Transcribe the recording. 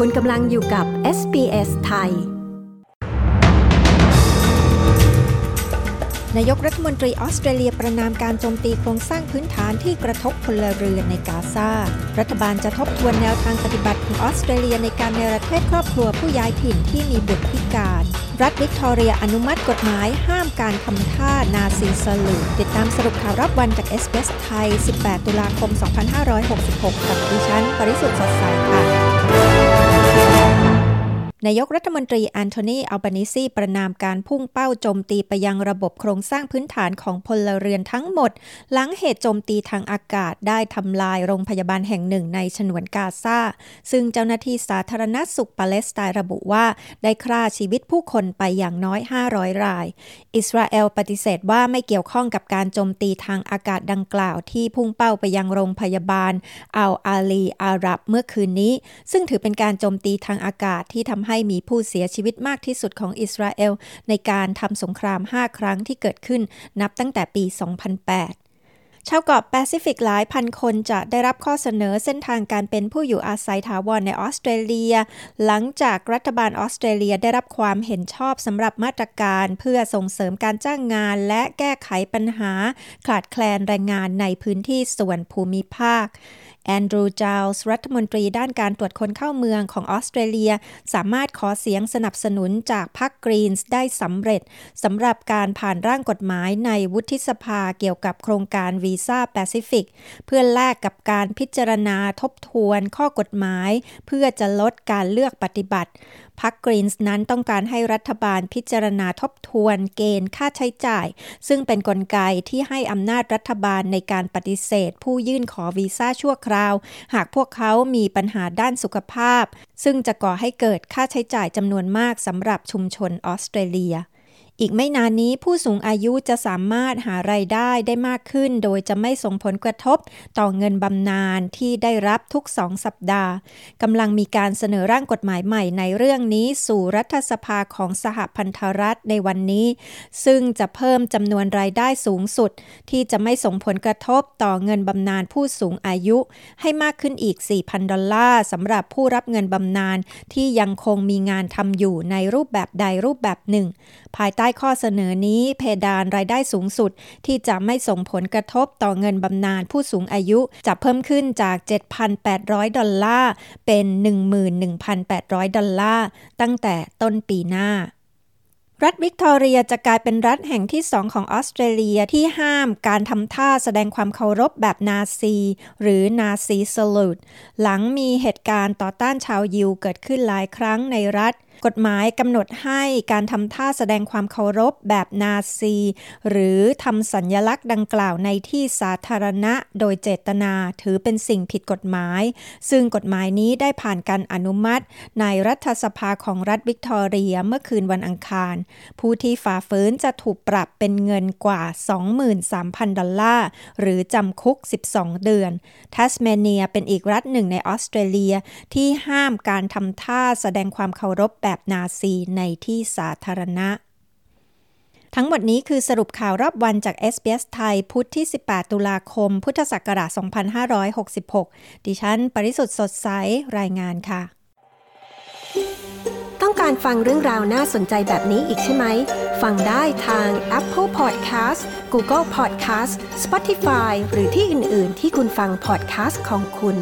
คุณกำลังอยู่กับ SBS ไทย นายกรัฐมนตรีออสเตรเลียประนามการโจมตีโครงสร้างพื้นฐานที่กระทบพลเรือนในกาซา รัฐบาลจะทบทวนแนวทางปฏิบัติของออสเตรเลียในการเนประเทศครอบครัวผู้ย้ายถิ่นที่มีบุตรพิการ รัฐวิกตอเรียอนุมัติกฎหมายห้ามการทำท่านาซี salute ติดตามสรุปข่าวรอบวันจาก SBS ไทย 18 ตุลาคม 2566 กับดิฉัน ปริสุทธ์สดใสค่ะ นายกรัฐมนตรีแอนโทนีอัลบานิซีประนามการพุ่งเป้าโจมตีไปยังระบบโครงสร้างพื้นฐานของพลเรือนทั้งหมด หลังเหตุโจมตีทางอากาศได้ทำลายโรงพยาบาลแห่งหนึ่งในฉนวนกาซาซึ่งเจ้าหน้าที่สาธารณสุขปาเลสไตน์ระบุว่าได้ฆ่าชีวิตผู้คนไปอย่างน้อย 500 ราย อิสราเอลปฏิเสธว่าไม่เกี่ยวข้องกับการโจมตีทางอากาศดังกล่าวที่พุ่งเป้าไปยังโรงพยาบาลอัลอาลีอารับเมื่อคืนนี้ ซึ่งถือเป็นการโจมตีทางอากาศที่ทำให้ให้มีผู้เสียชีวิตมากที่สุดของอิสราเอล ในการทำสงคราม 5 ครั้งที่เกิดขึ้นนับตั้งแต่ปี 2008ชาวเกาะแปซิฟิกหลายพันคนจะได้รับข้อเสนอเส้นทางการเป็นผู้อยู่อาศัยถาวรในออสเตรเลีย หลังจากรัฐบาลออสเตรเลียได้รับความเห็นชอบสำหรับมาตรการเพื่อส่งเสริมการจ้างงาน และแก้ไขปัญหาขาดแคลนแรงงานในพื้นที่ส่วนภูมิภาค แอนดรูว์ ไจลส์รัฐมนตรีด้านการตรวจคนเข้าเมืองของออสเตรเลีย สามารถขอเสียงสนับสนุนจากพรรคกรีนส์ได้สำเร็จสำหรับการผ่านร่างกฎหมายในวุฒิสภาเกี่ยวกับโครงการวีซ่าแปซิฟิกเพื่อแลกกับการพิจารณาทบทวนข้อกฎหมาย เพื่อจะลดการเลือกปฏิบัติพรรคกรีนส์นั้นต้องการให้รัฐบาลพิจารณาทบทวนเกณฑ์ค่าใช้จ่าย ซึ่งเป็นนกลไกที่ให้อำนาจรัฐบาลในการปฏิเสธ ผู้ยื่นขอวีซ่าชั่วคราว หากพวกเขามีปัญหาด้านสุขภาพ ซึ่งจะก่อให้เกิดค่าใช้จ่ายจำนวนมากสำหรับชุมชนออสเตรเลีย อีกไม่นานนี้ผู้สูงอายุจะสามารถหาไรายได้ได้มากขึ้น โดยจะไม่ส่งผลกระทบต่อเงินบำนาญที่ได้รับทุกสองสัปดาห์กำลังมีการเสนอร่างกฎหมายใหม่ในเรื่องนี้สู่รัฐสภาของสหพันธรัฐในวันนี้ ซึ่งจะเพิ่มจำนวนรายได้สูงสุด ที่จะไม่ส่งผลกระทบต่อเงินบำนาญผู้สูงอายุ ให้มากขึ้นอีก 4,000 ดอลลาร์สำหรับผู้รับเงินบำนาญที่ยังคงมีงานทำอยู่ในรูปแบบใดรูปแบบหนึ่ง ภายใต้ต้ข้อเสนอนี้เพดานรายได้สูงสุดที่จะไม่ส่งผลกระทบต่อเงินบำนาญผู้สูงอายุจะเพิ่มขึ้นจาก 7,800 ดอลลาร์ เป็น 11,800 ดอลลาร์ ตั้งแต่ต้นปีหน้ารัฐวิกตอเรียจะกลายเป็นรัฐแห่งที่สองของออสเตรเลียที่ห้ามการทำท่าแสดงความเคารพแบบนาซี หรือนาซีสลูดหลังมีเหตุการณ์ต่อต้านชาวยิวเกิดขึ้นหลายครั้งในรัฐกฎหมายกำหนดให้การทำท่าแสดงความเคารพแบบนาซี หรือทำสัญญลักษณ์ดังกล่าวในที่สาธารณะโดยเจตนาถือเป็นสิ่งผิดกฎหมาย ซึ่งกฎหมายนี้ได้ผ่านการอนุมัติ ในรัฐสภาของรัฐวิกตอเรียเมื่อคืนวันอังคาร ผู้ที่ฝ่าฝืนจะถูกปรับเป็นเงินกว่า 23,000 ดอลลาร์ หรือจำคุก 12 เดือน ทัสเมเนียเป็นอีกรัฐหนึ่งในออสเตรเลียที่ห้ามการทำท่าแสดงความเคารพแบบนาซีในที่สาธารณะ ทั้งหมดนี้คือสรุปข่าวรอบวันจาก SBS ไทยพุธที่ 18 ตุลาคม พุทธศักราช 2566 ดิฉัน ปริสุทธ์สดใส รายงานค่ะ ต้องการฟังเรื่องราวน่าสนใจแบบนี้อีกใช่ไหม ฟังได้ทาง Apple Podcast Google Podcast Spotify หรือที่อื่น ๆ ที่คุณฟัง podcast ของคุณ